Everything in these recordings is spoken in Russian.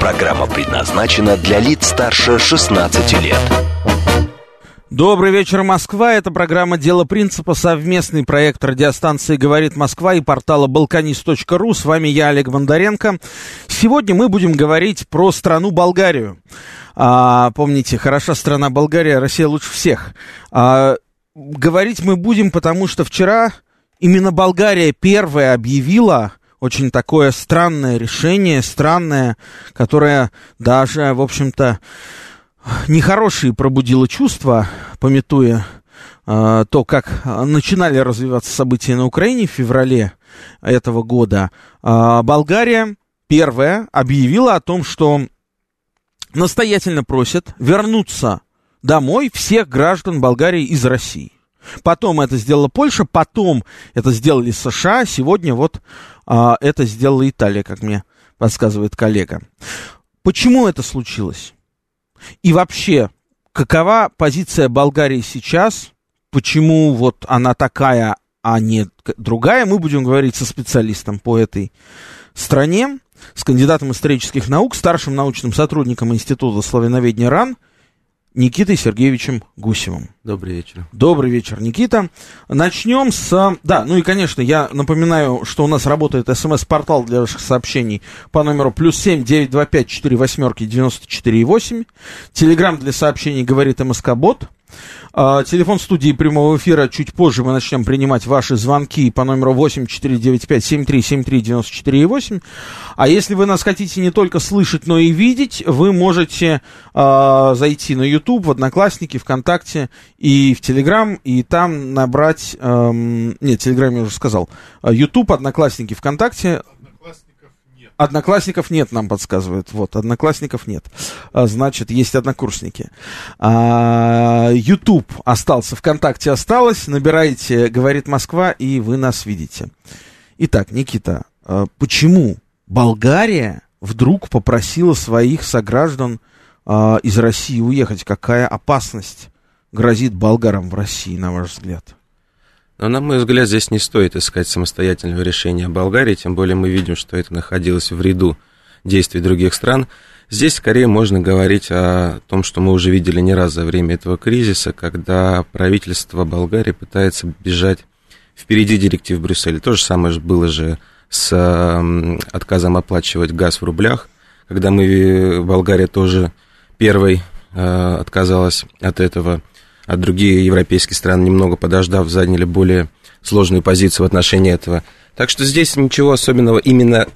Программа предназначена для лиц старше 16 лет. Добрый вечер, Москва. Это программа «Дело принципа», совместный проект радиостанции «Говорит Москва» и портала «Балканист.ру». С вами я, Олег Бондаренко. Сегодня мы будем говорить про страну Болгарию. А, помните, хороша страна Болгария, Россия лучше всех. А, говорить мы будем, потому что вчера именно Болгария первая объявила очень такое странное решение, странное, которое даже, в общем-то, нехорошие пробудило чувства, пометуя э, то, как начинали развиваться события на Украине в феврале этого года. Э, Болгария первая объявила о том, что настоятельно просят вернуться домой всех граждан Болгарии из России. Потом это сделала Польша, потом это сделали США, сегодня вот а, это сделала Италия, как мне подсказывает коллега. Почему это случилось? И вообще, какова позиция Болгарии сейчас? Почему вот она такая, а не другая? Мы будем говорить со специалистом по этой стране с кандидатом исторических наук, старшим научным сотрудником Института славяноведения РАН Никитой Сергеевичем Гусевым. Добрый вечер. Добрый вечер, Никита. Начнем с... Да, ну и, конечно, я напоминаю, что у нас работает смс-портал для ваших сообщений по номеру плюс семь девять два пять четыре восьмерки девяносто четыре восемь. Телеграмм для сообщений говорит МСК-бот. А, телефон студии прямого эфира. Чуть позже мы начнем принимать ваши звонки по номеру 8495-7373-94,8. А если вы нас хотите не только слышать, но и видеть, вы можете э, зайти на YouTube, в Одноклассники, ВКонтакте и в Телеграм, и там набрать... Э, нет, Телеграм я уже сказал. YouTube, Одноклассники, ВКонтакте Одноклассников нет, нам подсказывают. Вот, одноклассников нет. А, значит, есть однокурсники. А, YouTube остался, ВКонтакте осталось. Набирайте «Говорит Москва», и вы нас видите. Итак, Никита, а, почему Болгария вдруг попросила своих сограждан из России уехать? Какая опасность грозит болгарам в России, на ваш взгляд? Но, на мой взгляд, здесь не стоит искать самостоятельного решения Болгарии, тем более мы видим, что это находилось в ряду действий других стран. Здесь скорее можно говорить о том, что мы уже видели не раз за время этого кризиса, когда правительство Болгарии пытается бежать впереди директив Брюсселя. То же самое было же с отказом оплачивать газ в рублях, когда мы, Болгария тоже первой э, отказалась от этого а другие европейские страны, немного подождав, заняли более сложную позицию в отношении этого. Так что здесь ничего особенного именно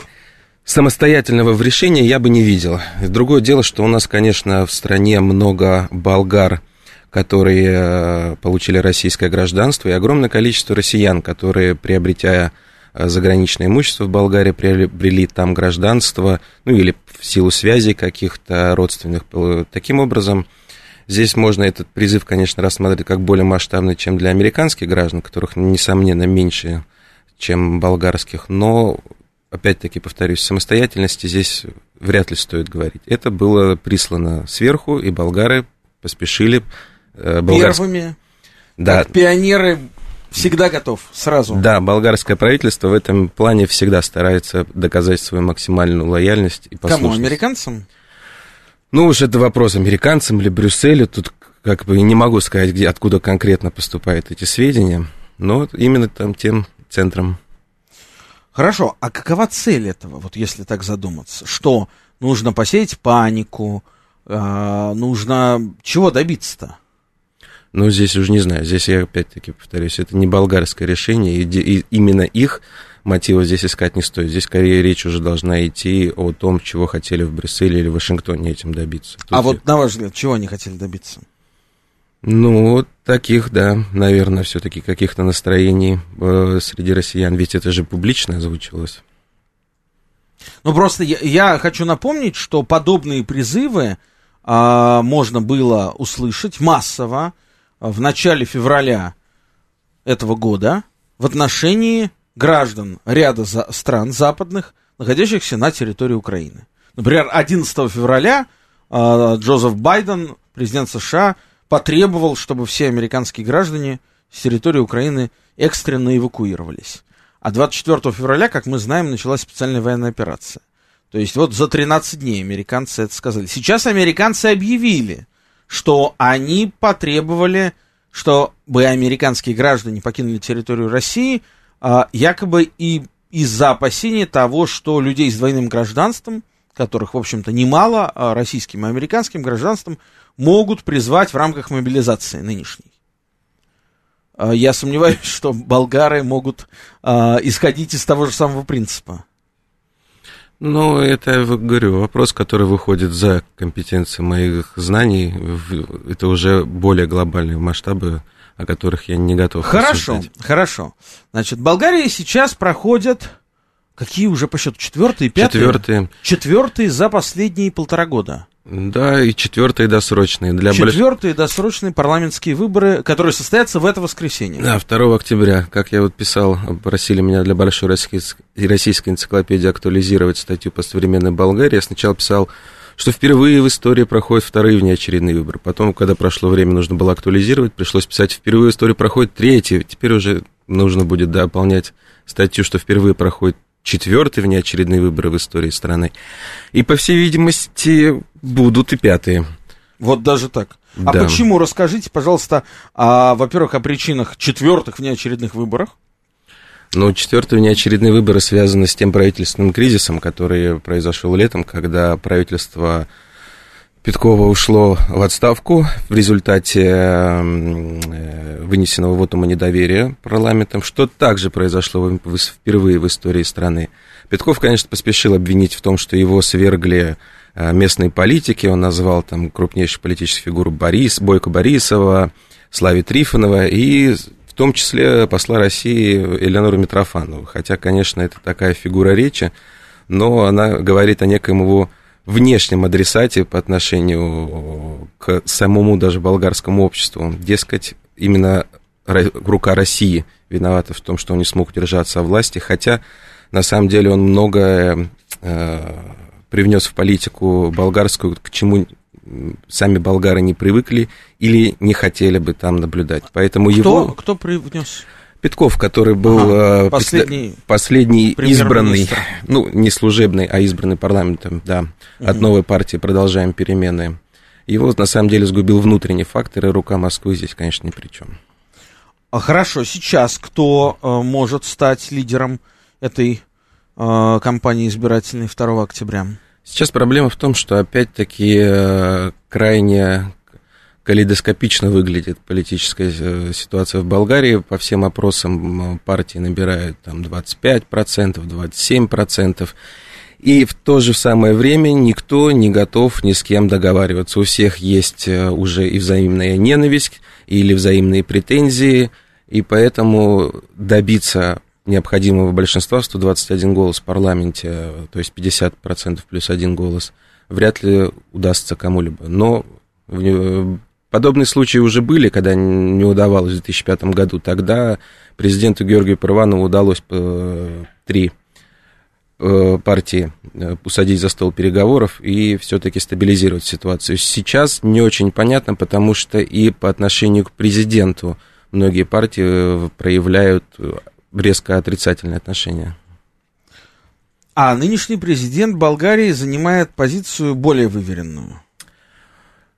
самостоятельного в решении я бы не видел. Другое дело, что у нас, конечно, в стране много болгар, которые э, получили российское гражданство, и огромное количество россиян, которые, приобретя э, заграничное имущество в Болгарии, приобрели там гражданство, ну или в силу связей каких-то родственных. Таким образом, Здесь можно этот призыв, конечно, рассматривать как более масштабный, чем для американских граждан, которых, несомненно, меньше, чем болгарских, но, опять-таки, повторюсь, самостоятельности здесь вряд ли стоит говорить. Это было прислано сверху, и болгары поспешили... Э, болгар... Первыми? Да. Как пионеры всегда готов, сразу. Да, болгарское правительство в этом плане всегда старается доказать свою максимальную лояльность и послушность. Кому, американцам? Ну уж это вопрос американцам или Брюсселю. Тут как бы не могу сказать, где, откуда конкретно поступают эти сведения, но именно там тем центром. Хорошо, а какова цель этого, вот если так задуматься? Что, нужно посеять панику, э, нужно чего добиться-то? Ну, здесь уже не знаю, здесь я опять-таки повторюсь, это не болгарское решение, и, и именно их мотива здесь искать не стоит. Здесь скорее речь уже должна идти о том, чего хотели в Брюсселе или в Вашингтоне этим добиться. Тут а я... вот на ваш взгляд, чего они хотели добиться? Ну, таких, да, наверное, все-таки каких-то настроений э, среди россиян, ведь это же публично озвучивалось. Ну, просто я, я хочу напомнить, что подобные призывы а, можно было услышать массово в начале февраля этого года в отношении граждан ряда за, стран западных, находящихся на территории Украины. Например, 11 февраля э, Джозеф Байден, президент США, потребовал, чтобы все американские граждане с территории Украины экстренно эвакуировались. А 24 февраля, как мы знаем, началась специальная военная операция. То есть вот за 13 дней американцы это сказали. Сейчас американцы объявили, что они потребовали, чтобы американские граждане покинули территорию России, а, якобы и из-за опасения того, что людей с двойным гражданством, которых, в общем-то, немало, а, российским и американским гражданством, могут призвать в рамках мобилизации нынешней. А, я сомневаюсь, что болгары могут исходить из того же самого принципа. Ну, это, я говорю, вопрос, который выходит за компетенции моих знаний. Это уже более глобальные масштабы, о которых я не готов Хорошо, рассуждать. хорошо. Значит, Болгария сейчас проходит... Какие уже по счету? Четвертые, пятые? Четвертые. Четвертые за последние полтора года. Да, и четвертые досрочные. Для четвертые больш... досрочные парламентские выборы, которые состоятся в это воскресенье. Да, 2 октября. Как я вот писал, просили меня для большой российской, российской энциклопедии актуализировать статью по современной Болгарии. Я сначала писал, что впервые в истории проходят вторые внеочередные выборы. Потом, когда прошло время, нужно было актуализировать, пришлось писать, впервые в истории проходят третьи. Теперь уже нужно будет дополнять статью, что впервые проходит четвертые внеочередные выборы в истории страны. И, по всей видимости, будут и пятые. Вот даже так. А да. почему? Расскажите, пожалуйста, а, во-первых, о причинах четвертых внеочередных выборах. Ну, четвертые внеочередные выборы связаны с тем правительственным кризисом, который произошел летом, когда правительство Петкова ушло в отставку в результате э, вынесенного вотума недоверия парламентом, что также произошло впервые в истории страны. Петков, конечно, поспешил обвинить в том, что его свергли э, местные политики, он назвал там крупнейших политических фигур Борис, Бойко Борисова, Слави Трифонова и в том числе посла России Элеонору Митрофанову. Хотя, конечно, это такая фигура речи, но она говорит о неком его внешнем адресате по отношению к самому даже болгарскому обществу. Дескать, именно рука России виновата в том, что он не смог удержаться о власти, хотя на самом деле он многое э, привнес в политику болгарскую, к чему сами болгары не привыкли или не хотели бы там наблюдать. Поэтому кто, его... Кто привнес? Петков, который был ага, э, последний, последний избранный, ну, не служебный, а избранный парламентом, да, угу. от новой партии «Продолжаем перемены». Его, на самом деле, сгубил внутренний фактор, и рука Москвы здесь, конечно, ни при чем. А хорошо, сейчас кто э, может стать лидером этой э, кампании избирательной 2 октября? Сейчас проблема в том, что опять-таки крайне калейдоскопично выглядит политическая э, ситуация в Болгарии. По всем опросам партии набирают там 25%, 27%. И в то же самое время никто не готов ни с кем договариваться. У всех есть э, уже и взаимная ненависть, или взаимные претензии, и поэтому добиться необходимого большинства, 121 голос в парламенте, то есть 50% плюс один голос, вряд ли удастся кому-либо. Но Подобные случаи уже были, когда не удавалось в 2005 году. Тогда президенту Георгию Парванову удалось э, три э, партии э, усадить за стол переговоров и все-таки стабилизировать ситуацию. Сейчас не очень понятно, потому что и по отношению к президенту многие партии проявляют резко отрицательное отношение. А нынешний президент Болгарии занимает позицию более выверенную.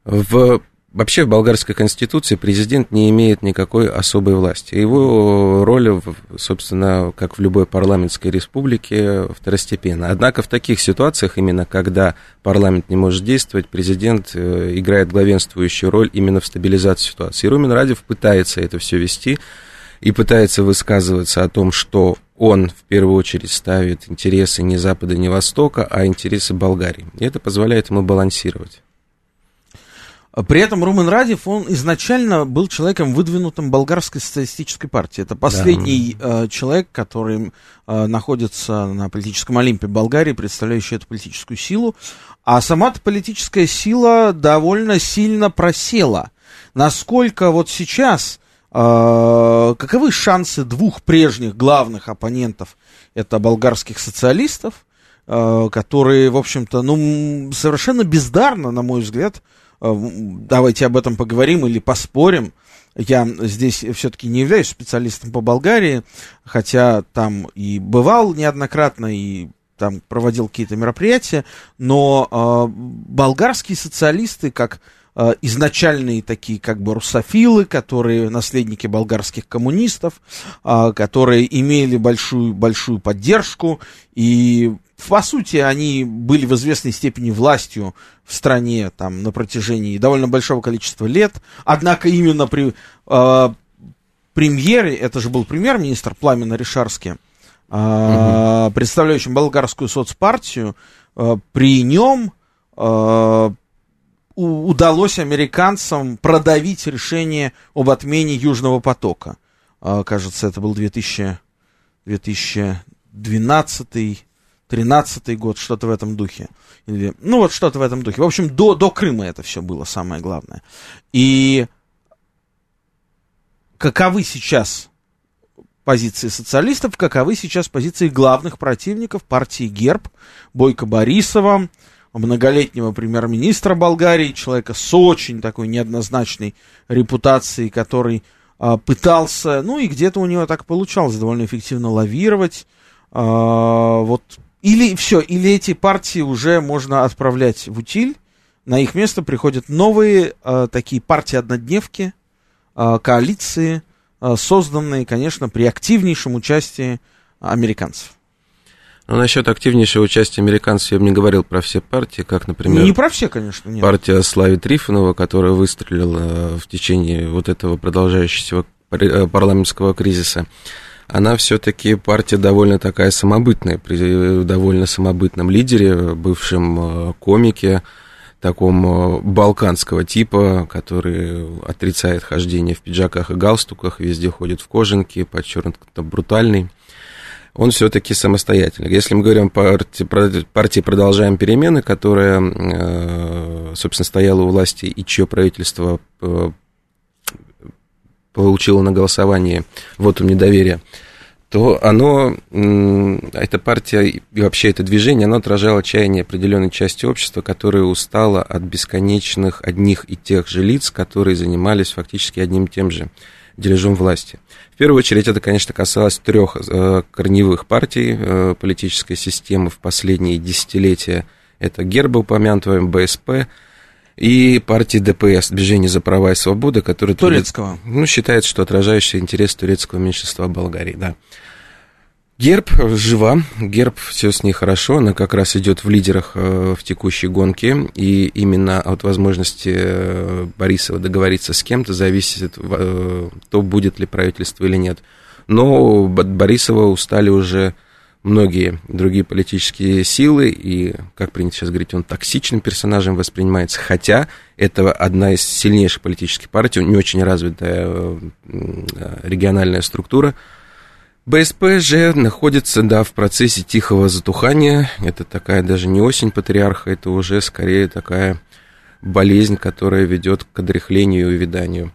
В Вообще в болгарской конституции президент не имеет никакой особой власти. Его роль, собственно, как в любой парламентской республике, второстепенна. Однако в таких ситуациях, именно когда парламент не может действовать, президент э, играет главенствующую роль именно в стабилизации ситуации. И Румен Радев пытается это все вести и пытается высказываться о том, что он в первую очередь ставит интересы не Запада, не Востока, а интересы Болгарии. И это позволяет ему балансировать. При этом Румен Радев, он изначально был человеком, выдвинутым болгарской социалистической партии. Это последний да. э, человек, который э, находится на политическом Олимпе Болгарии, представляющий эту политическую силу. А сама-то политическая сила довольно сильно просела. Насколько вот сейчас, э, каковы шансы двух прежних главных оппонентов, это болгарских социалистов, э, которые, в общем-то, ну, совершенно бездарно, на мой взгляд, давайте об этом поговорим или поспорим. Я здесь все-таки не являюсь специалистом по Болгарии, хотя там и бывал неоднократно, и там проводил какие-то мероприятия, но э, болгарские социалисты, как э, изначальные такие как бы русофилы, которые наследники болгарских коммунистов, э, которые имели большую, большую поддержку и по сути, они были в известной степени властью в стране там, на протяжении довольно большого количества лет. Однако именно при э, премьере, это же был премьер-министр Пламена Ришарский, э, угу. представляющим болгарскую соцпартию, э, при нем э, удалось американцам продавить решение об отмене Южного потока. Э, кажется, это был 2000, 2012 13 год, что-то в этом духе. Или, ну, вот что-то в этом духе. В общем, до, до Крыма это все было самое главное. И каковы сейчас позиции социалистов, каковы сейчас позиции главных противников партии ГЕРБ, Бойко Борисова, многолетнего премьер-министра Болгарии, человека с очень такой неоднозначной репутацией, который а, пытался, ну и где-то у него так получалось довольно эффективно лавировать, а, вот или все, или эти партии уже можно отправлять в утиль, на их место приходят новые э, такие партии-однодневки, э, коалиции, э, созданные, конечно, при активнейшем участии американцев. Ну, насчет активнейшего участия американцев я бы не говорил про все партии, как, например... Не про все, конечно, нет. Партия Слави Трифонова, которая выстрелила в течение вот этого продолжающегося парламентского кризиса она все-таки партия довольно такая самобытная, при довольно самобытном лидере, бывшем э, комике, таком э, балканского типа, который отрицает хождение в пиджаках и галстуках, везде ходит в кожанке, подчеркнуто брутальный. Он все-таки самостоятельный. Если мы говорим о партии, партии «Продолжаем перемены», которая, э, собственно, стояла у власти и чье правительство получила на голосовании вотум недоверия, то оно, эта партия и вообще это движение, оно отражало отчаяние определенной части общества, которая устала от бесконечных одних и тех же лиц, которые занимались фактически одним и тем же дележом власти. В первую очередь это, конечно, касалось трех э, корневых партий э, политической системы в последние десятилетия. Это Герба, упомянутая БСП, и партии ДПС, Движение за права и свободы, которое... Турецкого. Ну, считает, что отражающий интерес турецкого меньшинства Болгарии, да. Герб жива, Герб все с ней хорошо, она как раз идет в лидерах э, в текущей гонке, и именно от возможности э, Борисова договориться с кем-то зависит э, то, будет ли правительство или нет. Но Борисова устали уже многие другие политические силы, и, как принято сейчас говорить, он токсичным персонажем воспринимается, хотя это одна из сильнейших политических партий, не очень развитая э, региональная структура. БСП же находится, да, в процессе тихого затухания. Это такая даже не осень патриарха, это уже скорее такая болезнь, которая ведет к одряхлению и увяданию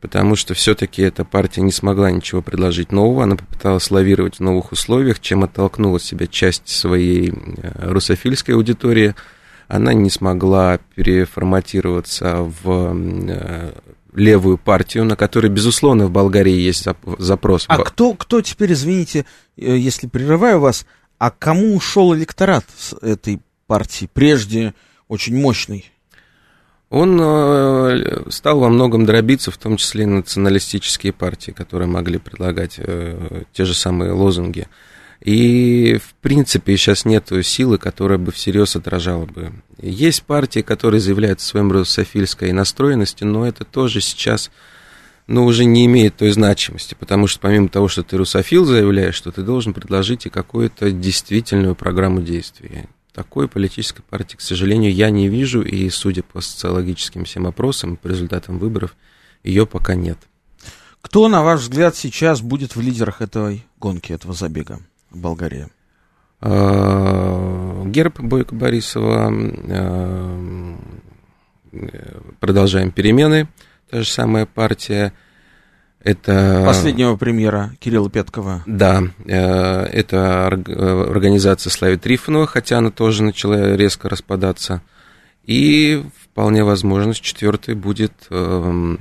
потому что все-таки эта партия не смогла ничего предложить нового, она попыталась лавировать в новых условиях, чем оттолкнула от себя часть своей э, русофильской аудитории, она не смогла переформатироваться в э, левую партию, на которой, безусловно, в Болгарии есть запрос. А кто, кто теперь, извините, э, если прерываю вас, а кому ушел электорат с этой партии, прежде очень мощный? Он э, стал во многом дробиться, в том числе и националистические партии, которые могли предлагать э, те же самые лозунги. И, в принципе, сейчас нет силы, которая бы всерьез отражала бы. Есть партии, которые заявляют о своем русофильской настроенности, но это тоже сейчас ну, уже не имеет той значимости, потому что помимо того, что ты русофил заявляешь, что ты должен предложить и какую-то действительную программу действий. Такой политической партии, к сожалению, я не вижу, и судя по социологическим всем опросам, по результатам выборов, ее пока нет. Кто, на ваш взгляд, сейчас будет в лидерах этой гонки, этого забега в Болгарии? А, Герб Бойко Борисова, а, продолжаем перемены, та же самая партия. Это... Последнего премьера Кирилла Петкова. Да, э, это организация Слави Трифонова, хотя она тоже начала резко распадаться. И вполне возможно, четвертой будет э,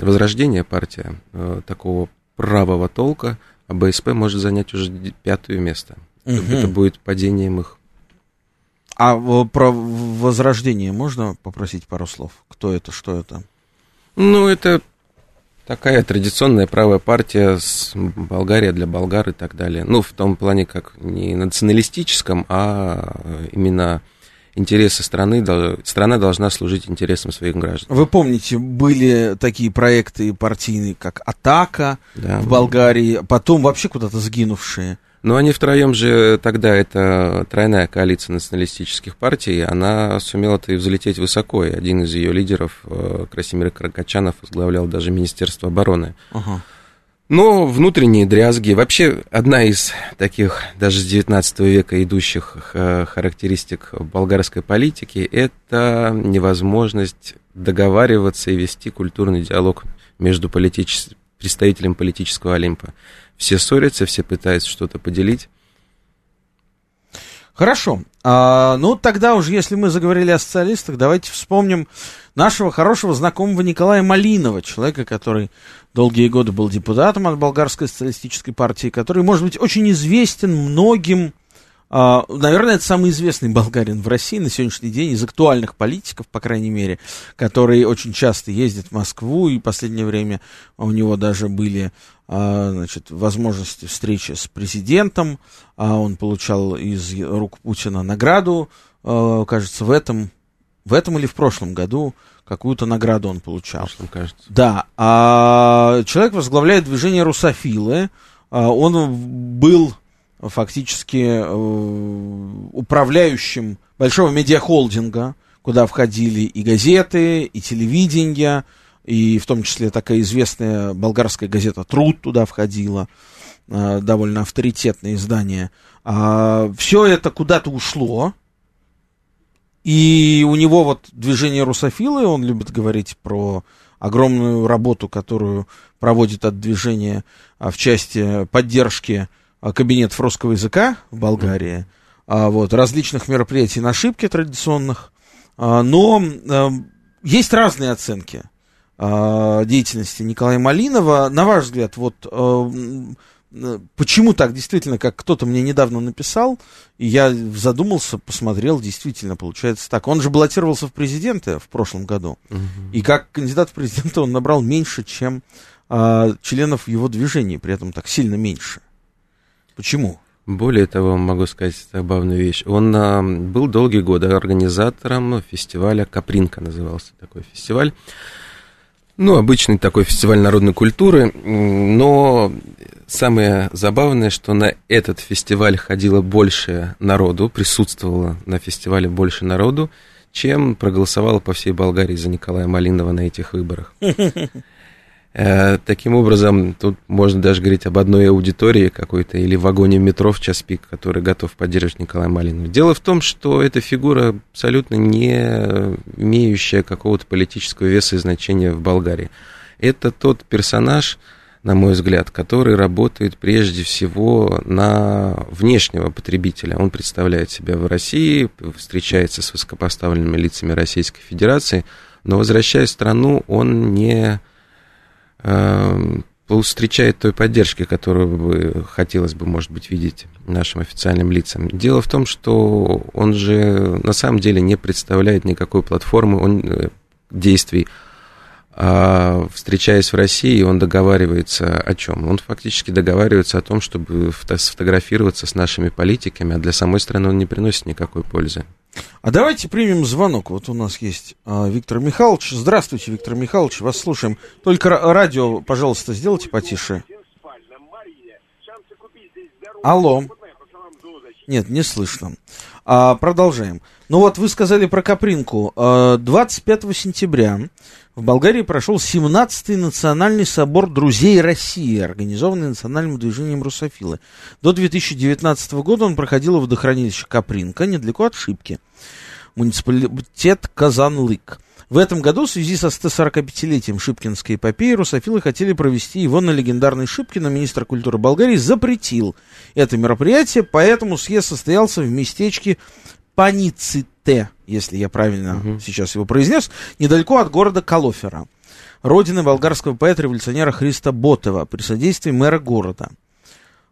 Возрождение партия э, такого правого толка, а БСП может занять уже пятое место. Угу. Это будет падением их. А про Возрождение можно попросить пару слов? Кто это, что это? Ну, это такая традиционная правая партия с Болгария для болгар и так далее. Ну, в том плане, как не националистическом, а именно интересы страны, страна должна служить интересам своих граждан. Вы помните, были такие проекты партийные, как «Атака» да. в Болгарии, потом вообще куда-то сгинувшие. Но они втроем же тогда, это тройная коалиция националистических партий, она сумела-то и взлететь высоко, и один из ее лидеров, э, Красимир Каракачанов, возглавлял даже Министерство обороны. Ага. Но внутренние дрязги, вообще одна из таких даже с 19 века идущих э, характеристик болгарской политики, это невозможность договариваться и вести культурный диалог между политичес... представителем политического Олимпа. Все ссорятся, все пытаются что-то поделить. Хорошо. А, ну, тогда уже, если мы заговорили о социалистах, давайте вспомним нашего хорошего знакомого Николая Малинова, человека, который долгие годы был депутатом от Болгарской социалистической партии, который, может быть, очень известен многим наверное, это самый известный болгарин в России на сегодняшний день из актуальных политиков, по крайней мере, который очень часто ездит в Москву, и в последнее время у него даже были uh, значит, возможности встречи с президентом. Uh, он получал из рук Путина награду, кажется, в этом, в этом или в прошлом году какую-то награду он получал. Прошлом, кажется. Да. А человек возглавляет движение «Русофилы». Он был фактически э, управляющим большого медиахолдинга, куда входили и газеты, и телевидение, и в том числе такая известная болгарская газета «Труд» туда входила, э, довольно авторитетное издание. А, все это куда-то ушло, и у него вот движение русофилы, он любит говорить про огромную работу, которую проводит это движение а, в части поддержки кабинетов русского языка в Болгарии, а, вот, различных мероприятий на ошибке традиционных, а, но есть разные оценки деятельности Николая Малинова. На ваш взгляд, вот почему так действительно, как кто-то мне недавно написал, и я задумался, посмотрел, действительно получается так. Он же баллотировался в президенты в прошлом году, угу. и как кандидат в президенты он набрал меньше, чем а, членов его движения, при этом так сильно меньше. Почему? Более того, могу сказать забавную вещь. Он а, был долгие годы организатором фестиваля Капринка, назывался такой фестиваль. Ну, обычный такой фестиваль народной культуры, но самое забавное, что на этот фестиваль ходило больше народу, присутствовало на фестивале больше народу, чем проголосовало по всей Болгарии за Николая Малинова на этих выборах. Э, таким образом, тут можно даже говорить об одной аудитории какой-то или вагоне метро в час пик, который готов поддерживать Николая Малинова. Дело в том, что эта фигура абсолютно не имеющая какого-то политического веса и значения в Болгарии. Это тот персонаж, на мой взгляд, который работает прежде всего на внешнего потребителя. Он представляет себя в России, встречается с высокопоставленными лицами Российской Федерации, но возвращаясь в страну, он не встречает той поддержки, которую бы хотелось бы, может быть, видеть нашим официальным лицам. Дело в том, что он же на самом деле не представляет никакой платформы он, э, действий. А встречаясь в России, он договаривается о чем? Он фактически договаривается о том, чтобы сфотографироваться с нашими политиками, а для самой страны он не приносит никакой пользы. А давайте примем звонок. Вот у нас есть а, Виктор Михайлович. Здравствуйте, Виктор Михайлович, вас слушаем. Только радио, пожалуйста, сделайте потише. Алло. Нет, не слышно. А, продолжаем. Ну вот вы сказали про Капринку. 25 а, сентября в Болгарии прошел 17-й национальный собор друзей России, организованный национальным движением русофилы. До 2019 года он проходил в водохранилище Капринка, недалеко от Шипки. Муниципалитет Казанлык. В этом году в связи со 145-летием Шипкинской эпопеи русофилы хотели провести его на легендарной Шипке, но министр культуры Болгарии запретил это мероприятие, поэтому съезд состоялся в местечке Паниците, если я правильно угу. сейчас его произнес, недалеко от города Калофера, родины болгарского поэта-революционера Христа Ботова при содействии мэра города.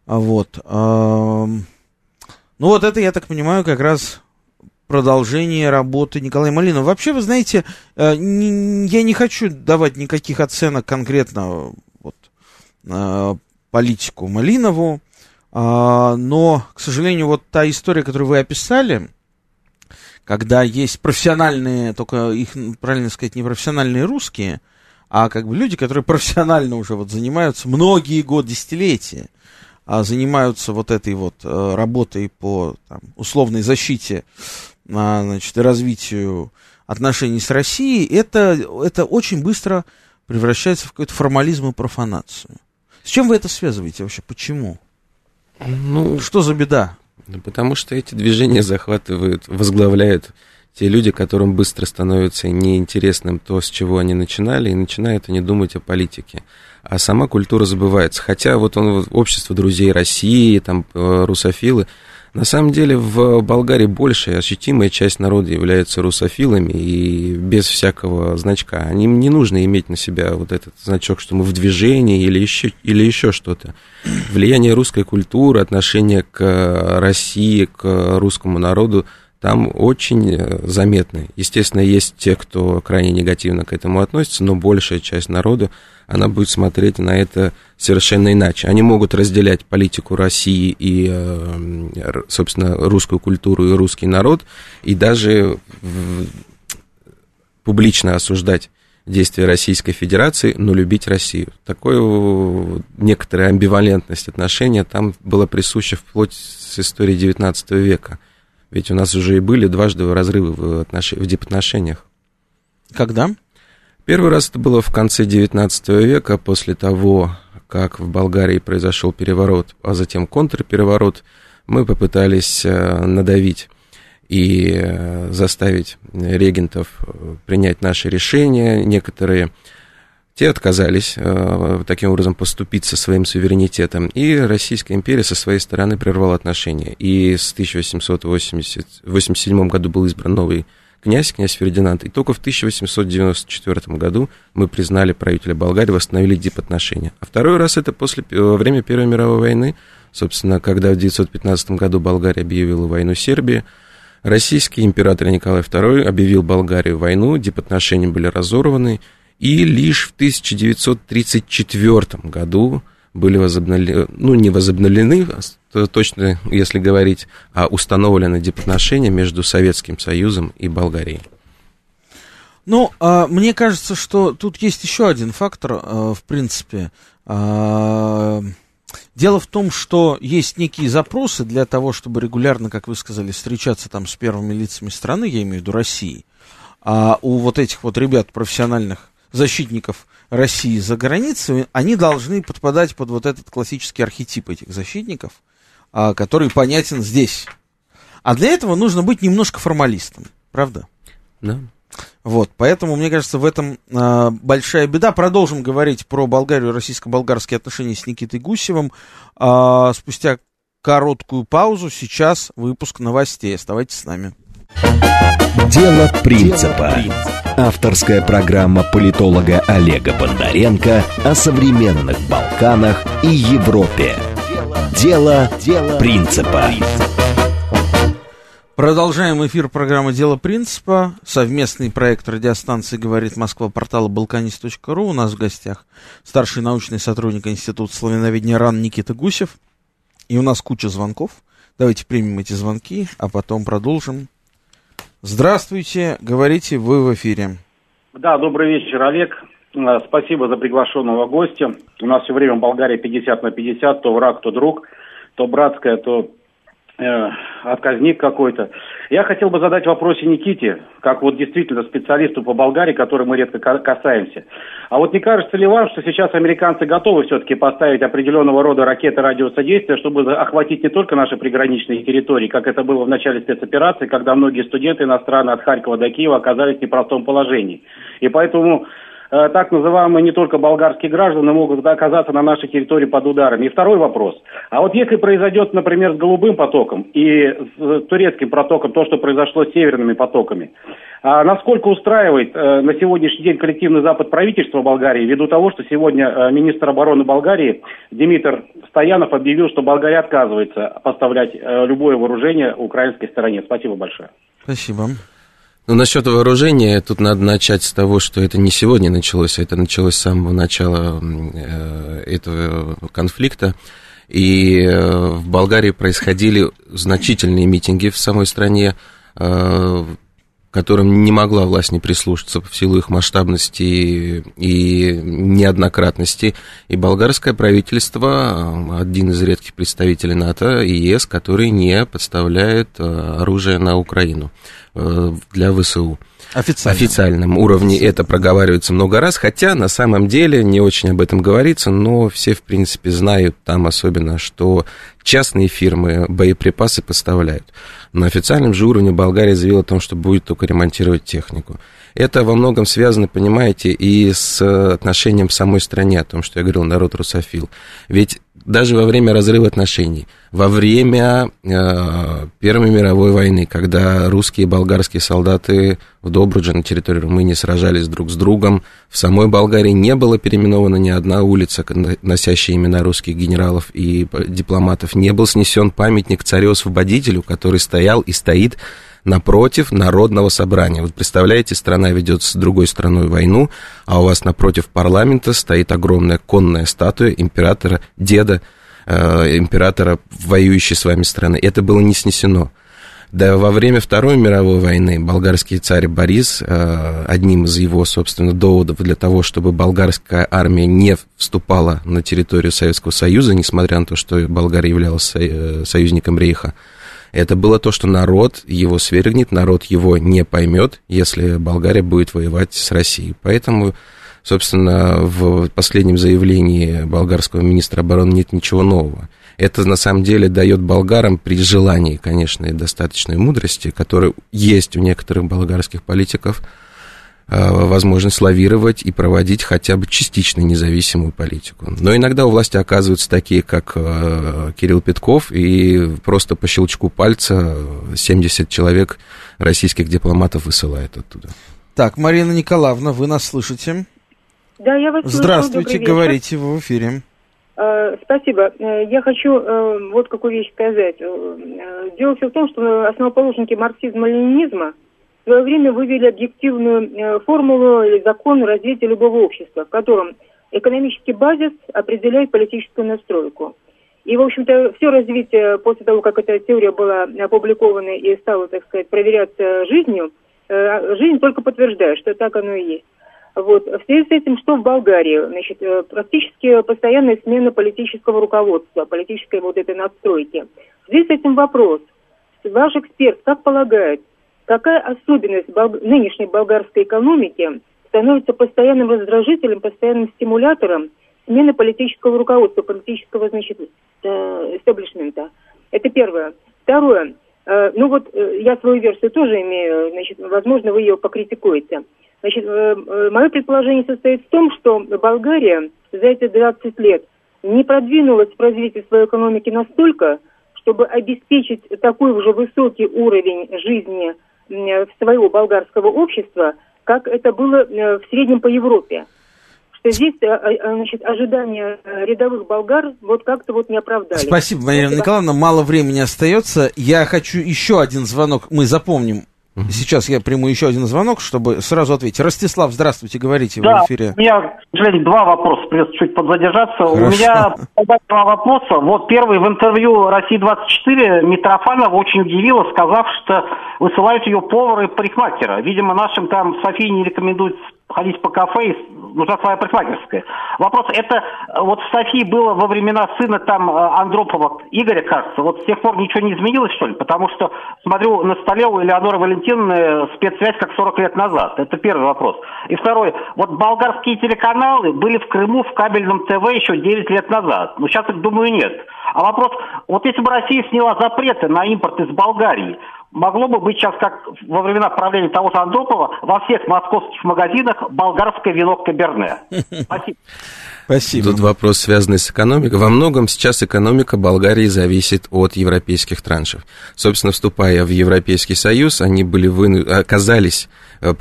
А вот. Ну вот это, я так понимаю, как раз продолжение работы Николая Малинова. Вообще, вы знаете, э, я не хочу давать никаких оценок конкретно вот, э, политику Малинову, а, но, к сожалению, вот та история, которую вы описали, когда есть профессиональные, только их, правильно сказать, не профессиональные русские, а как бы люди, которые профессионально уже вот занимаются многие годы, десятилетия, а занимаются вот этой вот э, работой по там, условной защите значит, развитию отношений с Россией, это, это очень быстро превращается в какой-то формализм и профанацию. С чем вы это связываете вообще? Почему? Ну, что за беда? Ну, потому что эти движения захватывают, возглавляют те люди, которым быстро становится неинтересным то, с чего они начинали, и начинают они думать о политике. А сама культура забывается. Хотя вот он, общество друзей России, там, э, русофилы, на самом деле в Болгарии большая ощутимая часть народа является русофилами и без всякого значка. Они не нужно иметь на себя вот этот значок, что мы в движении или еще, или еще что-то. Влияние русской культуры, отношение к России, к русскому народу там очень заметны. Естественно, есть те, кто крайне негативно к этому относится, но большая часть народа она будет смотреть на это совершенно иначе. Они могут разделять политику России и, э, собственно, русскую культуру и русский народ, и даже публично осуждать действия Российской Федерации, но любить Россию. Такое некоторая амбивалентность отношения там была присуща вплоть с истории XIX века. Ведь у нас уже и были дважды разрывы в, отнош... в дипотношениях. Когда? Первый раз это было в конце XIX века, после того, как в Болгарии произошел переворот, а затем контрпереворот, мы попытались э, надавить и э, заставить регентов э, принять наши решения. Некоторые те отказались таким образом поступить со своим суверенитетом, и Российская империя со своей стороны прервала отношения. И с 1887 году был избран новый князь, князь Фердинанд. И только в 1894 году мы признали правителя Болгарии, восстановили дипотношения. А второй раз это после, во время Первой мировой войны, собственно, когда в 1915 году Болгария объявила войну Сербии, российский император Николай II объявил Болгарию войну, дипотношения были разорваны, и лишь в 1934 году были возобновлены, ну, не возобновлены, точно, если говорить, а установлены дипотношения между Советским Союзом и Болгарией. Ну, а, мне кажется, что тут есть еще один фактор, а, в принципе. А, дело в том, что есть некие запросы для того, чтобы регулярно, как вы сказали, встречаться там с первыми лицами страны, я имею в виду России, а у вот этих вот ребят, профессиональных защитников России за границей, они должны подпадать под вот этот классический архетип этих защитников, а, который понятен здесь. А для этого нужно быть немножко формалистом, правда? Да. Вот, поэтому, мне кажется, в этом э, большая беда. Продолжим говорить про Болгарию, российско-болгарские отношения с Никитой Гусевым. Э, спустя короткую паузу сейчас выпуск новостей. Оставайтесь с нами. Дело принципа. Авторская программа политолога Олега Бондаренко о современных Балканах и Европе. Дело, Дело принципа. Продолжаем эфир программы «Дело принципа». Совместный проект радиостанции «Говорит Москва» портала «Балканист.ру». У нас в гостях старший научный сотрудник Института славяноведения РАН Никита Гусев. И у нас куча звонков. Давайте примем эти звонки, а потом продолжим. Здравствуйте, говорите, вы в эфире. Да, добрый вечер, Олег. Э, спасибо за приглашенного гостя. У нас все время Болгария 50 на 50, то враг, то друг, то братская, то отказник какой-то. Я хотел бы задать вопрос Никите, как вот действительно специалисту по Болгарии, которой мы редко касаемся. А вот не кажется ли вам, что сейчас американцы готовы все-таки поставить определенного рода ракеты радиосодействия, чтобы охватить не только наши приграничные территории, как это было в начале спецоперации, когда многие студенты иностранные от Харькова до Киева оказались в непростом положении. И поэтому Э, так называемые не только болгарские граждане могут оказаться на нашей территории под ударами. И второй вопрос. А вот если произойдет, например, с голубым потоком и с турецким потоком то, что произошло с северными потоками, а насколько устраивает э, на сегодняшний день коллективный запад правительства Болгарии, ввиду того, что сегодня э, министр обороны Болгарии Димитр Стоянов объявил, что Болгария отказывается поставлять э, любое вооружение украинской стороне. Спасибо большое. Спасибо. Ну, насчет вооружения, тут надо начать с того, что это не сегодня началось, а это началось с самого начала э, этого конфликта. И э, в Болгарии происходили значительные митинги в самой стране, э, которым не могла власть не прислушаться в силу их масштабности и неоднократности. И болгарское правительство, один из редких представителей НАТО и ЕС, который не подставляет оружие на Украину. Э, для ВСУ. Официально. официальном уровне это проговаривается много раз, хотя на самом деле не очень об этом говорится, но все, в принципе, знают там особенно, что частные фирмы боеприпасы поставляют. На официальном же уровне Болгария заявила о том, что будет только ремонтировать технику. Это во многом связано, понимаете, и с отношением самой стране, о том, что я говорил, народ русофил. Ведь даже во время разрыва отношений, во время э, Первой мировой войны, когда русские и болгарские солдаты в Добрудже на территории Румынии сражались друг с другом, в самой Болгарии не было переименована ни одна улица, носящая имена русских генералов и дипломатов, не был снесен памятник царю-освободителю, который стоял и стоит напротив народного собрания. Вот представляете, страна ведет с другой страной войну, а у вас напротив парламента стоит огромная конная статуя императора, деда э, императора воюющей с вами страны. Это было не снесено. Да во время Второй мировой войны болгарский царь Борис, э, одним из его, собственно, доводов для того, чтобы болгарская армия не вступала на территорию Советского Союза, несмотря на то, что Болгария являлась э, союзником Рейха, это было то, что народ его свергнет, народ его не поймет, если Болгария будет воевать с Россией. Поэтому, собственно, в последнем заявлении болгарского министра обороны нет ничего нового. Это на самом деле дает болгарам при желании, конечно, и достаточной мудрости, которая есть у некоторых болгарских политиков, Э, возможность лавировать и проводить хотя бы частично независимую политику. Но иногда у власти оказываются такие, как э, Кирилл Петков, и просто по щелчку пальца 70 человек российских дипломатов высылает оттуда. Так, Марина Николаевна, вы нас слышите? Да, я вас Здравствуйте, говорите, в эфире. Э, спасибо. Я хочу вот какую вещь сказать. Дело все в том, что основоположники марксизма-ленинизма – в свое время вывели объективную э, формулу или закон развития любого общества, в котором экономический базис определяет политическую настройку. И, в общем-то, все развитие после того, как эта теория была опубликована и стала, так сказать, проверяться жизнью, э, жизнь только подтверждает, что так оно и есть. Вот. В связи с этим, что в Болгарии? Значит, э, практически постоянная смена политического руководства, политической вот этой надстройки. В связи с этим вопрос. Ваш эксперт как полагает, Какая особенность бол- нынешней болгарской экономики становится постоянным раздражителем, постоянным стимулятором смены политического руководства, политического, значит, э, эстаблишмента? Это первое. Второе. Э, ну вот я свою версию тоже имею, значит, возможно, вы ее покритикуете. Значит, э, э, мое предположение состоит в том, что Болгария за эти 20 лет не продвинулась в развитии своей экономики настолько, чтобы обеспечить такой уже высокий уровень жизни своего болгарского общества, как это было э, в среднем по Европе. Что здесь э, э, значит, ожидания рядовых болгар вот как-то вот не оправдались. Спасибо, Марина Николаевна. Мало времени остается. Я хочу еще один звонок. Мы запомним Сейчас я приму еще один звонок, чтобы сразу ответить. Ростислав, здравствуйте, говорите да, в эфире. у меня, к сожалению, два вопроса, придется чуть подзадержаться. Хорошо. У меня два вопроса. Вот первый в интервью «России-24» Митрофанова очень удивила, сказав, что высылают ее повара и парикмахера. Видимо, нашим там Софии не рекомендуют ходить по кафе и нужна своя парикмахерская. Вопрос, это вот в Софии было во времена сына там Андропова Игоря, кажется, вот с тех пор ничего не изменилось, что ли? Потому что, смотрю, на столе у Элеоноры Валентиновны спецсвязь как 40 лет назад. Это первый вопрос. И второй, вот болгарские телеканалы были в Крыму в кабельном ТВ еще 9 лет назад. Ну, сейчас думаю, нет. А вопрос, вот если бы Россия сняла запреты на импорт из Болгарии, могло бы быть сейчас, как во времена правления того же Андропова, во всех московских магазинах болгарское вино Каберне. Спасибо. Спасибо. Тут вопрос, связанный с экономикой. Во многом сейчас экономика Болгарии зависит от европейских траншев. Собственно, вступая в Европейский Союз, они были выну... оказались э,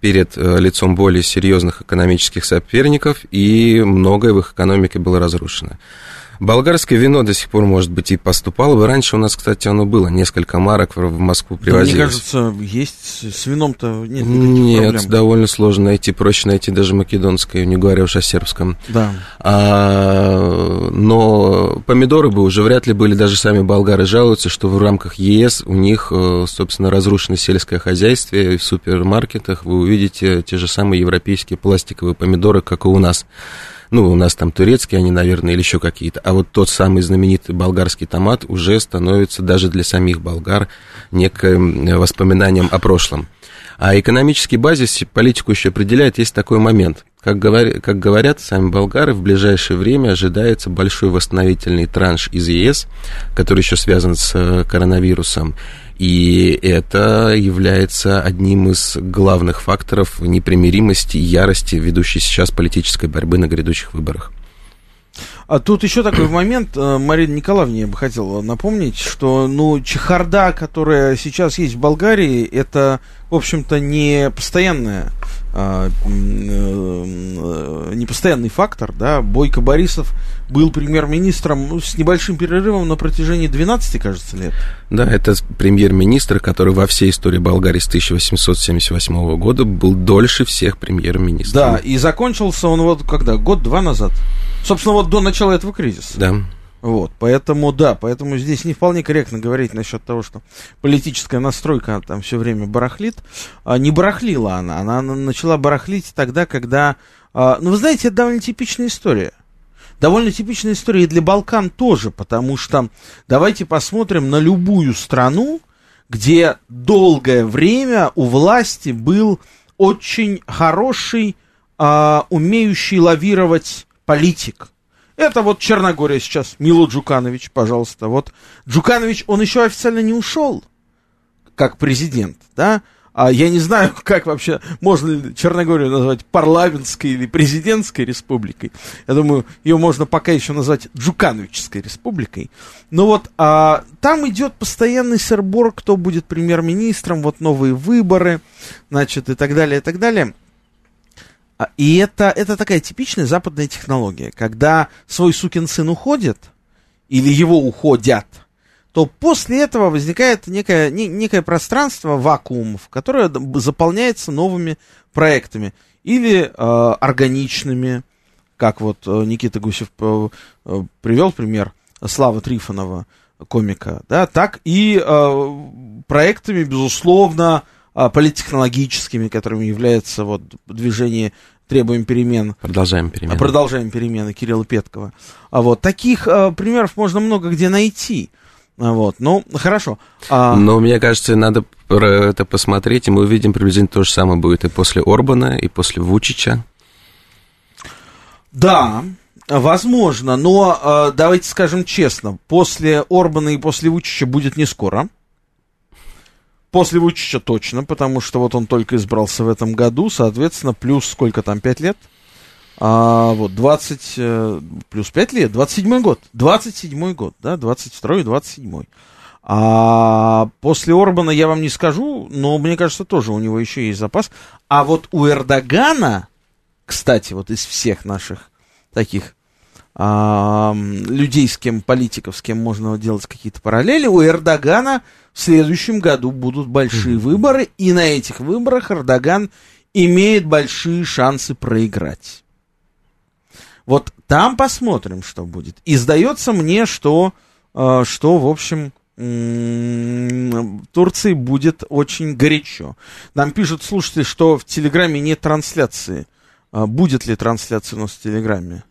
перед э, лицом более серьезных экономических соперников, и многое в их экономике было разрушено. Болгарское вино до сих пор, может быть, и поступало бы. Раньше у нас, кстати, оно было. Несколько марок в Москву привозилось. Да, мне кажется, есть с вином-то нет Нет, проблем. довольно сложно найти. Проще найти даже македонское, не говоря уж о сербском. Да. А, но помидоры бы уже вряд ли были. Даже сами болгары жалуются, что в рамках ЕС у них, э, собственно, разрушено сельское хозяйство. И в супермаркетах вы увидите те же самые европейские пластиковые помидоры, как и у нас ну, у нас там турецкие они, наверное, или еще какие-то, а вот тот самый знаменитый болгарский томат уже становится даже для самих болгар неким воспоминанием о прошлом. А экономический базис политику еще определяет, есть такой момент. Как, говор, как говорят сами болгары, в ближайшее время ожидается большой восстановительный транш из ЕС, который еще связан с э, коронавирусом. И это является одним из главных факторов непримиримости и ярости, ведущей сейчас политической борьбы на грядущих выборах. А тут еще такой момент, э, Марина Николаевна, я бы хотела напомнить, что, ну, чехарда, которая сейчас есть в Болгарии, это, в общем-то, не постоянная а, э, непостоянный фактор, да, Бойко Борисов был премьер-министром ну, с небольшим перерывом на протяжении 12, кажется, лет. Да, это премьер-министр, который во всей истории Болгарии с 1878 года был дольше всех премьер-министров. Да, и закончился он вот когда, год-два назад. Собственно, вот до начала этого кризиса. Да. Вот, поэтому, да, поэтому здесь не вполне корректно говорить насчет того, что политическая настройка там все время барахлит. А, не барахлила она, она начала барахлить тогда, когда... А, ну, вы знаете, это довольно типичная история. Довольно типичная история и для Балкан тоже, потому что давайте посмотрим на любую страну, где долгое время у власти был очень хороший, а, умеющий лавировать политик – это вот Черногория сейчас. Мило Джуканович, пожалуйста. Вот Джуканович, он еще официально не ушел как президент, да? А я не знаю, как вообще можно ли Черногорию назвать парламентской или президентской республикой. Я думаю, ее можно пока еще назвать Джукановической республикой. Но вот а, там идет постоянный сырбор, кто будет премьер-министром, вот новые выборы, значит, и так далее, и так далее. А, и это, это такая типичная западная технология. Когда свой сукин сын уходит, или его уходят, то после этого возникает некое, не, некое пространство, вакуумов, которое заполняется новыми проектами. Или э, органичными, как вот э, Никита Гусев э, э, привел пример Слава Трифонова, комика, да, так и э, проектами, безусловно, а, политтехнологическими, которыми является вот движение требуем перемен. Продолжаем перемены. Продолжаем перемены Кирилла Петкова. А вот таких а, примеров можно много где найти. А вот, ну, хорошо. А... Но мне кажется, надо это посмотреть, и мы увидим приблизительно то же самое будет и после Орбана, и после Вучича. Да, возможно, но э, давайте скажем честно, после Орбана и после Вучича будет не скоро. После Вучича точно, потому что вот он только избрался в этом году, соответственно, плюс сколько там, 5 лет? А, вот, 20, э, плюс 5 лет, 27 год, 27 год, да, 22 27 а после Орбана я вам не скажу, но мне кажется, тоже у него еще есть запас. А вот у Эрдогана, кстати, вот из всех наших таких а, людей, с кем политиков, с кем можно делать какие-то параллели, у Эрдогана в следующем году будут большие выборы, и на этих выборах Эрдоган имеет большие шансы проиграть. Вот там посмотрим, что будет. И сдается мне, что, э, что в общем, Турции будет очень горячо. Нам пишут слушатели, что в Телеграме нет трансляции а, будет ли трансляция у нас в Телеграме.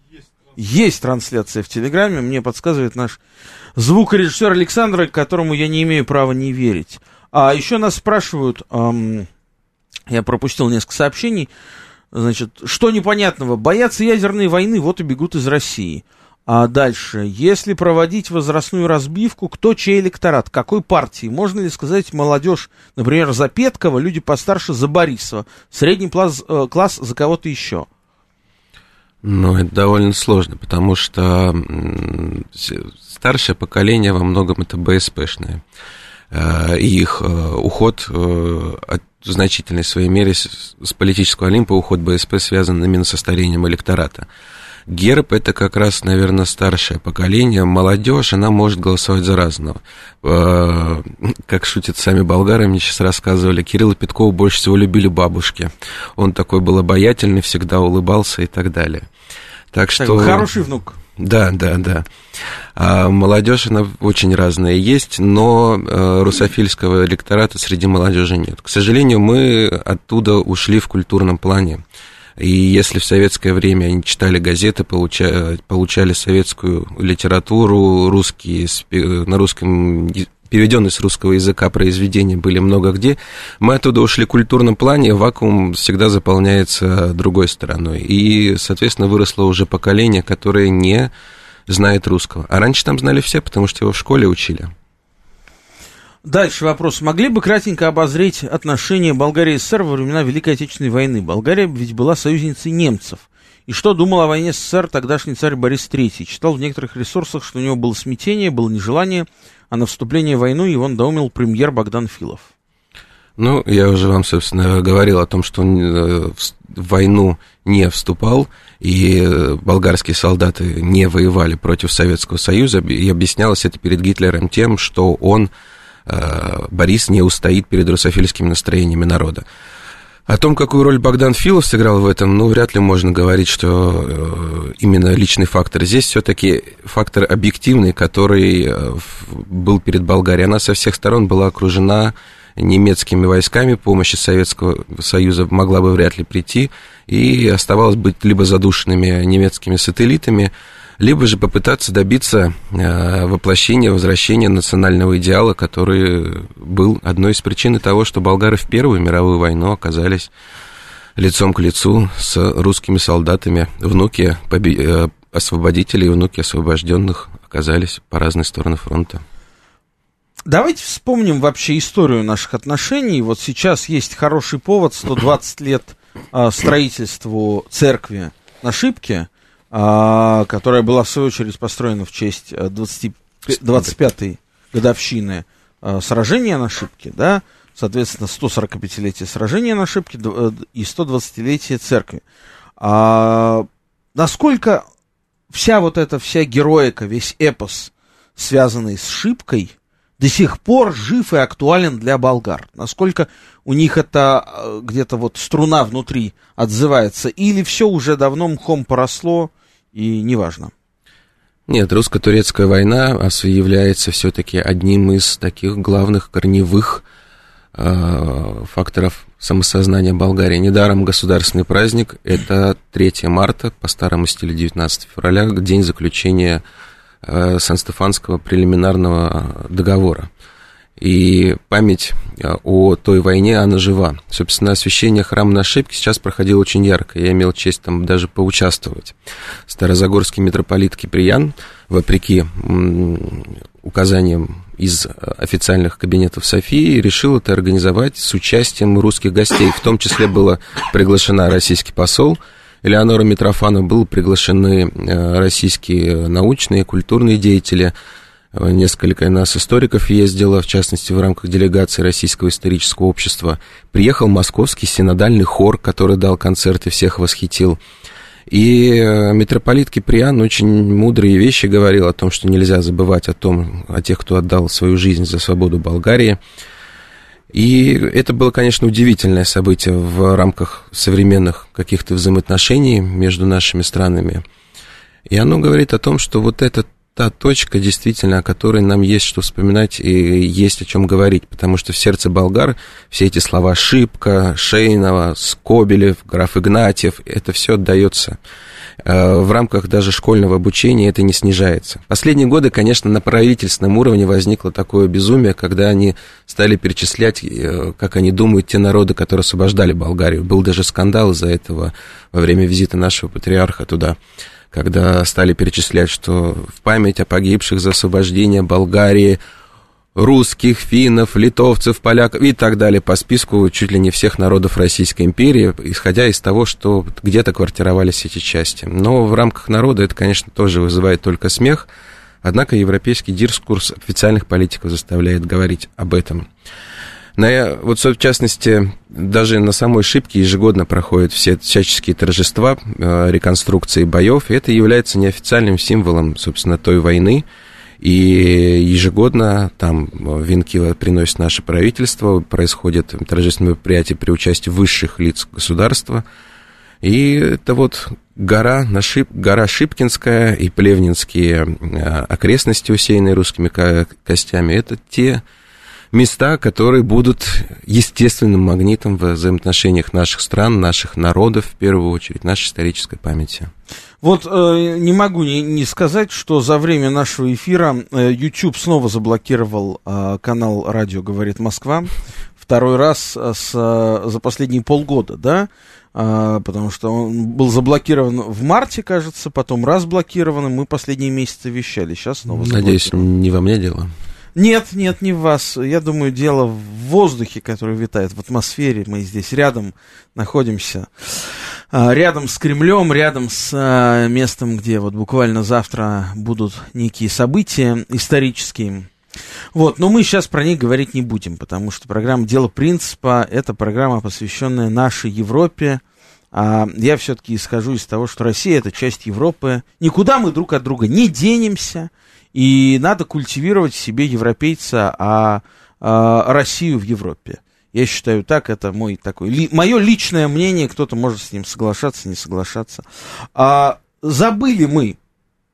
Есть трансляция в Телеграме, мне подсказывает наш звукорежиссер Александр, которому я не имею права не верить. А еще нас спрашивают, эм, я пропустил несколько сообщений, значит, что непонятного, боятся ядерной войны, вот и бегут из России. А дальше, если проводить возрастную разбивку, кто чей электорат, какой партии? Можно ли сказать молодежь, например, за Петкова, люди постарше за Борисова, средний класс, э, класс за кого-то еще? Ну, это довольно сложно, потому что старшее поколение во многом это БСПшное. Э, и их э, уход в значительной своей мере с политического Олимпа уход БСП связан именно со старением электората. Герб это как раз, наверное, старшее поколение, молодежь, она может голосовать за разного. Э, как шутят сами болгары, мне сейчас рассказывали, Кирилла Петкова больше всего любили бабушки. Он такой был обаятельный, всегда улыбался и так далее. Так что... Хороший внук. Да, да, да. А молодежь, она очень разная есть, но э, русофильского электората среди молодежи нет. К сожалению, мы оттуда ушли в культурном плане. И если в советское время они читали газеты, получали, получали советскую литературу, русские, на русском переведенные с русского языка произведения были много где, мы оттуда ушли в культурном плане, вакуум всегда заполняется другой стороной. И, соответственно, выросло уже поколение, которое не знает русского. А раньше там знали все, потому что его в школе учили. Дальше вопрос. Могли бы кратенько обозреть отношения Болгарии и СССР во времена Великой Отечественной войны? Болгария ведь была союзницей немцев. И что думал о войне СССР тогдашний царь Борис III? Читал в некоторых ресурсах, что у него было смятение, было нежелание, а на вступление в войну его надоумил премьер Богдан Филов. Ну, я уже вам, собственно, говорил о том, что он э, в войну не вступал, и э, болгарские солдаты не воевали против Советского Союза, и объяснялось это перед Гитлером тем, что он, Борис, не устоит перед русофильскими настроениями народа. О том, какую роль Богдан Филов сыграл в этом, ну, вряд ли можно говорить, что э, именно личный фактор. Здесь все-таки фактор объективный, который э, был перед Болгарией. Она со всех сторон была окружена немецкими войсками, помощи Советского Союза могла бы вряд ли прийти, и оставалось быть либо задушенными немецкими сателлитами, либо же попытаться добиться э, воплощения, возвращения национального идеала, который был одной из причин того, что болгары в Первую мировую войну оказались лицом к лицу с русскими солдатами. Внуки э, освободителей и внуки освобожденных оказались по разные стороны фронта. Давайте вспомним вообще историю наших отношений. Вот сейчас есть хороший повод, 120 лет э, строительству церкви на Шибке а, которая была, в свою очередь, построена в честь 20, э, 25-й годовщины а, сражения на Шибке, да, соответственно, 145-летие сражения на Шибке э, и 120-летие церкви. А, насколько вся вот эта вся героика, весь эпос, связанный с Шибкой, до сих пор жив и актуален для болгар? Насколько у них это э, где-то вот струна внутри отзывается? Или все уже давно мхом поросло и неважно? Нет, русско-турецкая война является все-таки одним из таких главных корневых э, факторов самосознания Болгарии. Недаром государственный праздник – это 3 марта, по старому стилю 19 февраля, день заключения Э, Сан-Стефанского прелиминарного договора. И память э, о той войне, она жива. Собственно, освящение храма на Шипке сейчас проходило очень ярко. Я имел честь там даже поучаствовать. Старозагорский митрополит Киприян, вопреки указаниям из официальных кабинетов Софии, решил это организовать с участием русских гостей. В том числе была приглашена российский посол – Элеонора Митрофанова был приглашены э, российские научные, культурные деятели. Несколько нас историков ездило, в частности, в рамках делегации Российского исторического общества. Приехал московский синодальный хор, который дал концерт и всех восхитил. И э, митрополит Киприан очень мудрые вещи говорил о том, что нельзя забывать о том, о тех, кто отдал свою жизнь за свободу Болгарии. И это было, конечно, удивительное событие в рамках современных каких-то взаимоотношений между нашими странами. И оно говорит о том, что вот этот та точка, действительно, о которой нам есть что вспоминать и есть о чем говорить, потому что в сердце болгар все эти слова Шипка, Шейнова, Скобелев, граф Игнатьев, это все отдается Э, в рамках даже школьного обучения это не снижается. Последние годы, конечно, на правительственном уровне возникло такое безумие, когда они стали перечислять, э, как они думают, те народы, которые освобождали Болгарию. Был даже скандал из-за этого во время визита нашего патриарха туда когда стали перечислять, что в память о погибших за освобождение Болгарии русских, финнов, литовцев, поляков и так далее по списку чуть ли не всех народов Российской империи, исходя из того, что где-то квартировались эти части. Но в рамках народа это, конечно, тоже вызывает только смех, однако европейский дискурс официальных политиков заставляет говорить об этом. На, вот, в частности, даже на самой Шипке ежегодно проходят все всяческие торжества, э, реконструкции боев, это является неофициальным символом, собственно, той войны, и ежегодно там венки приносит наше правительство, происходит торжественное мероприятие при участии высших лиц государства. И это вот гора, Нашип, гора Шипкинская и Плевнинские э, окрестности, усеянные русскими костями, это те места, которые будут естественным магнитом в взаимоотношениях наших стран, наших народов, в первую очередь, нашей исторической памяти. Вот э, не могу не, не сказать, что за время нашего эфира э, YouTube снова заблокировал э, канал «Радио говорит Москва». Второй раз э, с, э, за последние полгода, да, э, потому что он был заблокирован в марте, кажется, потом разблокирован, и мы последние месяцы вещали, сейчас снова Надеюсь, не во мне дело. Нет, нет, не в вас. Я думаю, дело в воздухе, который витает, в атмосфере. Мы здесь рядом находимся. А, рядом с Кремлем, рядом с а, местом, где вот буквально завтра будут некие события исторические. Вот, но мы сейчас про них говорить не будем, потому что программа «Дело принципа» — это программа, посвященная нашей Европе. А я все-таки исхожу из того, что Россия — это часть Европы. Никуда мы друг от друга не денемся — и надо культивировать себе европейца, а, а Россию в Европе. Я считаю так, это мой такой, ли, мое личное мнение, кто-то может с ним соглашаться, не соглашаться. А, забыли мы,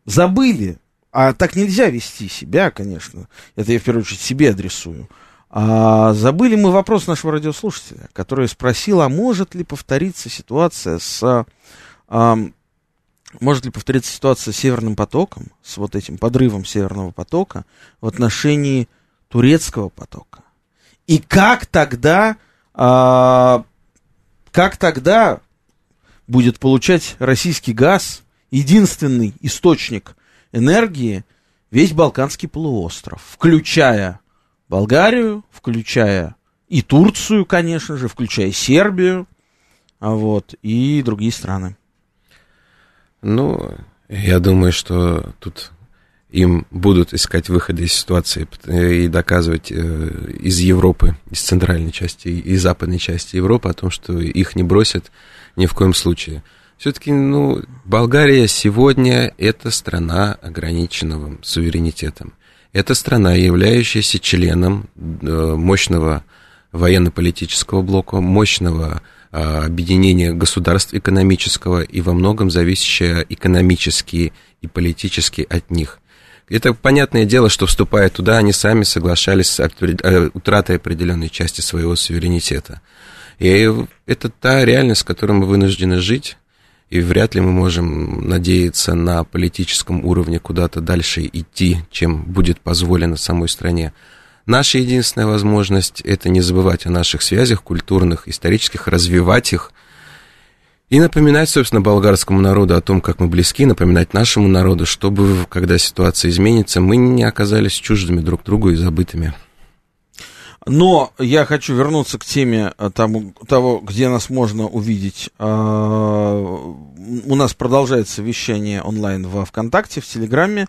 забыли, а так нельзя вести себя, конечно, это я в первую очередь себе адресую. А, забыли мы вопрос нашего радиослушателя, который спросил, а может ли повториться ситуация с а, может ли повториться ситуация с Северным потоком, с вот этим подрывом Северного потока в отношении турецкого потока? И как тогда, а, как тогда будет получать российский газ, единственный источник энергии, весь Балканский полуостров, включая Болгарию, включая и Турцию, конечно же, включая Сербию, а вот, и другие страны. Ну, я думаю, что тут им будут искать выходы из ситуации и доказывать э, из Европы, из центральной части и западной части Европы о том, что их не бросят ни в коем случае. Все-таки, ну, Болгария сегодня это страна ограниченного суверенитетом. Это страна, являющаяся членом э, мощного военно-политического блока, мощного объединение государств экономического и во многом зависящее экономически и политически от них. Это понятное дело, что вступая туда, они сами соглашались с э, утратой определенной части своего суверенитета. И это та реальность, с которой мы вынуждены жить, и вряд ли мы можем надеяться на политическом уровне куда-то дальше идти, чем будет позволено самой стране. Наша единственная возможность – это не забывать о наших связях культурных, исторических, развивать их и напоминать, собственно, болгарскому народу о том, как мы близки, напоминать нашему народу, чтобы, когда ситуация изменится, мы не оказались чуждыми друг другу и забытыми. Но я хочу вернуться к теме э, тому, того, где нас можно увидеть. А, у нас продолжается вещание онлайн во ВКонтакте, в Телеграме.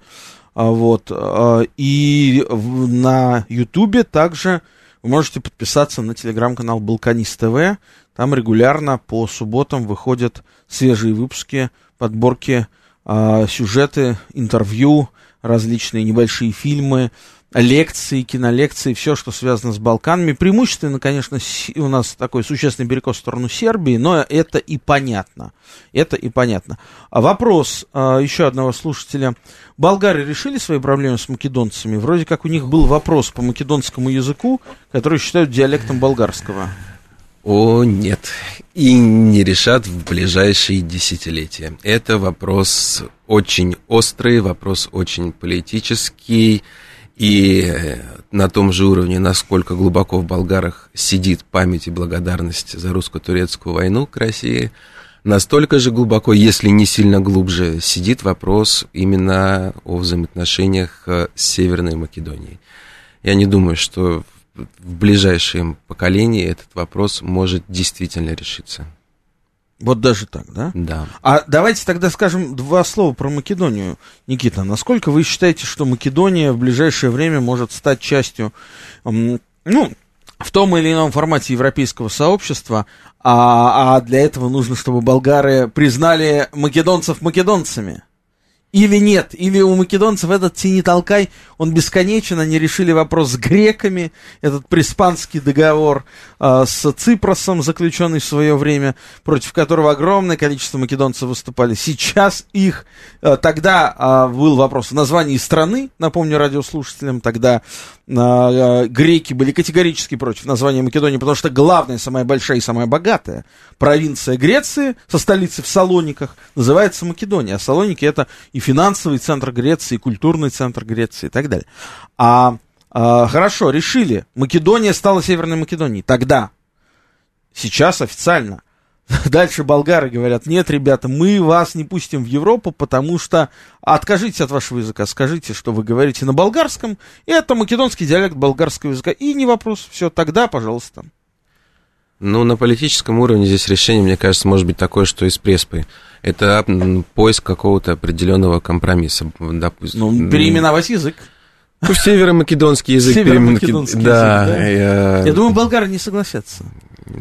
А, вот. А, и на Ютубе также вы можете подписаться на телеграм-канал Балканист ТВ. Там регулярно по субботам выходят свежие выпуски, подборки, а, сюжеты, интервью, различные небольшие фильмы, лекции, кинолекции, все, что связано с Балканами. Преимущественно, конечно, у нас такой существенный перекос в сторону Сербии, но это и понятно. Это и понятно. А вопрос а, еще одного слушателя. Болгары решили свои проблемы с македонцами? Вроде как у них был вопрос по македонскому языку, который считают диалектом болгарского. О, нет. И не решат в ближайшие десятилетия. Это вопрос очень острый, вопрос очень политический. И на том же уровне, насколько глубоко в болгарах сидит память и благодарность за русско-турецкую войну к России, настолько же глубоко, если не сильно глубже, сидит вопрос именно о взаимоотношениях с Северной Македонией. Я не думаю, что в ближайшем поколении этот вопрос может действительно решиться. Вот даже так, да? Да. А давайте тогда скажем два слова про Македонию. Никита, насколько вы считаете, что Македония в ближайшее время может стать частью, ну, в том или ином формате европейского сообщества, а, а для этого нужно, чтобы болгары признали македонцев македонцами? Или нет, или у македонцев этот тени-толкай, он бесконечен, они решили вопрос с греками, этот приспанский договор э, с Ципросом, заключенный в свое время, против которого огромное количество македонцев выступали. Сейчас их, э, тогда э, был вопрос о названии страны, напомню радиослушателям, тогда греки были категорически против названия Македонии, потому что главная, самая большая и самая богатая провинция Греции со столицей в Салониках называется Македония. А Салоники это и финансовый центр Греции, и культурный центр Греции и так далее. А, а хорошо, решили. Македония стала Северной Македонией. Тогда. Сейчас официально. Дальше болгары говорят, нет, ребята, мы вас не пустим в Европу, потому что откажитесь от вашего языка, скажите, что вы говорите на болгарском, и это македонский диалект болгарского языка, и не вопрос, все, тогда, пожалуйста. Ну, на политическом уровне здесь решение, мне кажется, может быть такое, что и с Преспой. Это поиск какого-то определенного компромисса. Допустим. Ну, переименовать язык. Ну, северо-македонский язык. Северо-македонский да, язык, да. Я... я думаю, болгары не согласятся.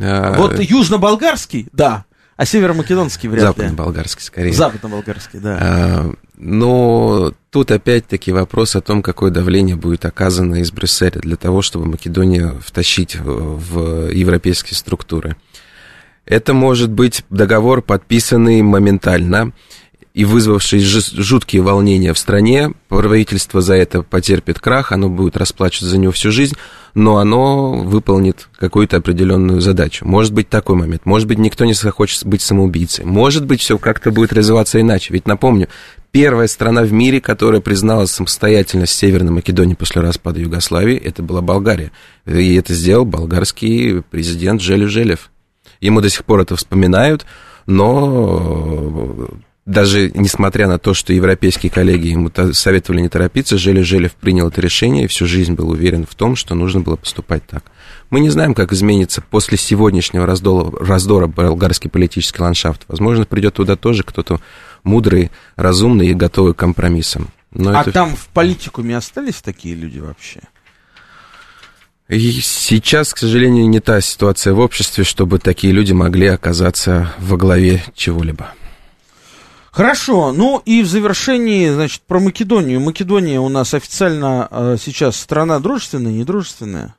А... Вот южно-болгарский, да, а северо-македонский вряд ли. Западно-болгарский, скорее. Западно-болгарский, да. А, но тут опять-таки вопрос о том, какое давление будет оказано из Брюсселя для того, чтобы Македонию втащить в европейские структуры. Это может быть договор, подписанный моментально, и вызвавший жуткие волнения в стране, правительство за это потерпит крах, оно будет расплачиваться за него всю жизнь, но оно выполнит какую-то определенную задачу. Может быть такой момент, может быть никто не захочет быть самоубийцей, может быть все как-то будет развиваться иначе. Ведь напомню, первая страна в мире, которая признала самостоятельность Северной Македонии после распада Югославии, это была Болгария. И это сделал болгарский президент Желев Желев. Ему до сих пор это вспоминают, но даже несмотря на то, что европейские коллеги ему советовали не торопиться, Желев Желев принял это решение и всю жизнь был уверен в том, что нужно было поступать так. Мы не знаем, как изменится после сегодняшнего раздора, раздора болгарский политический ландшафт. Возможно, придет туда тоже кто-то мудрый, разумный и готовый к компромиссам. Но а это... там в политикуме остались такие люди вообще? И сейчас, к сожалению, не та ситуация в обществе, чтобы такие люди могли оказаться во главе чего-либо. Хорошо, ну и в завершении, значит, про Македонию. Македония у нас официально э, сейчас страна дружественная, недружественная?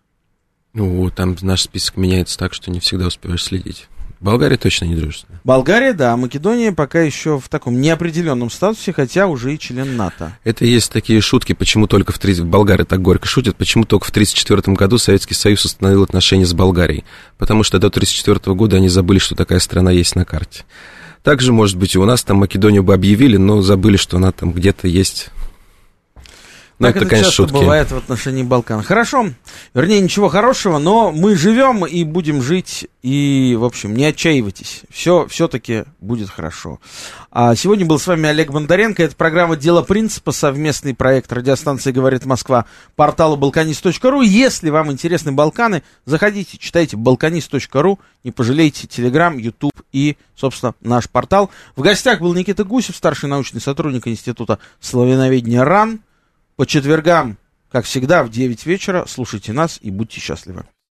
Ну, там наш список меняется так, что не всегда успеваешь следить. Болгария точно не дружественная. Болгария, да, Македония пока еще в таком неопределенном статусе, хотя уже и член НАТО. Это есть такие шутки, почему только в 30... Болгары так горько шутят, почему только в 1934 году Советский Союз установил отношения с Болгарией. Потому что до 1934 года они забыли, что такая страна есть на карте. Также, может быть, и у нас там Македонию бы объявили, но забыли, что она там где-то есть ну, это, это, конечно, часто шутки. бывает в отношении Балкан. Хорошо, вернее, ничего хорошего, но мы живем и будем жить, и, в общем, не отчаивайтесь. Все все-таки будет хорошо. А сегодня был с вами Олег Бондаренко. Это программа «Дело принципа», совместный проект радиостанции «Говорит Москва», портала балканист.ру. Если вам интересны Балканы, заходите, читайте балканист.ру, не пожалейте Телеграм, Ютуб и, собственно, наш портал. В гостях был Никита Гусев, старший научный сотрудник Института славяноведения РАН. По четвергам, как всегда, в 9 вечера слушайте нас и будьте счастливы.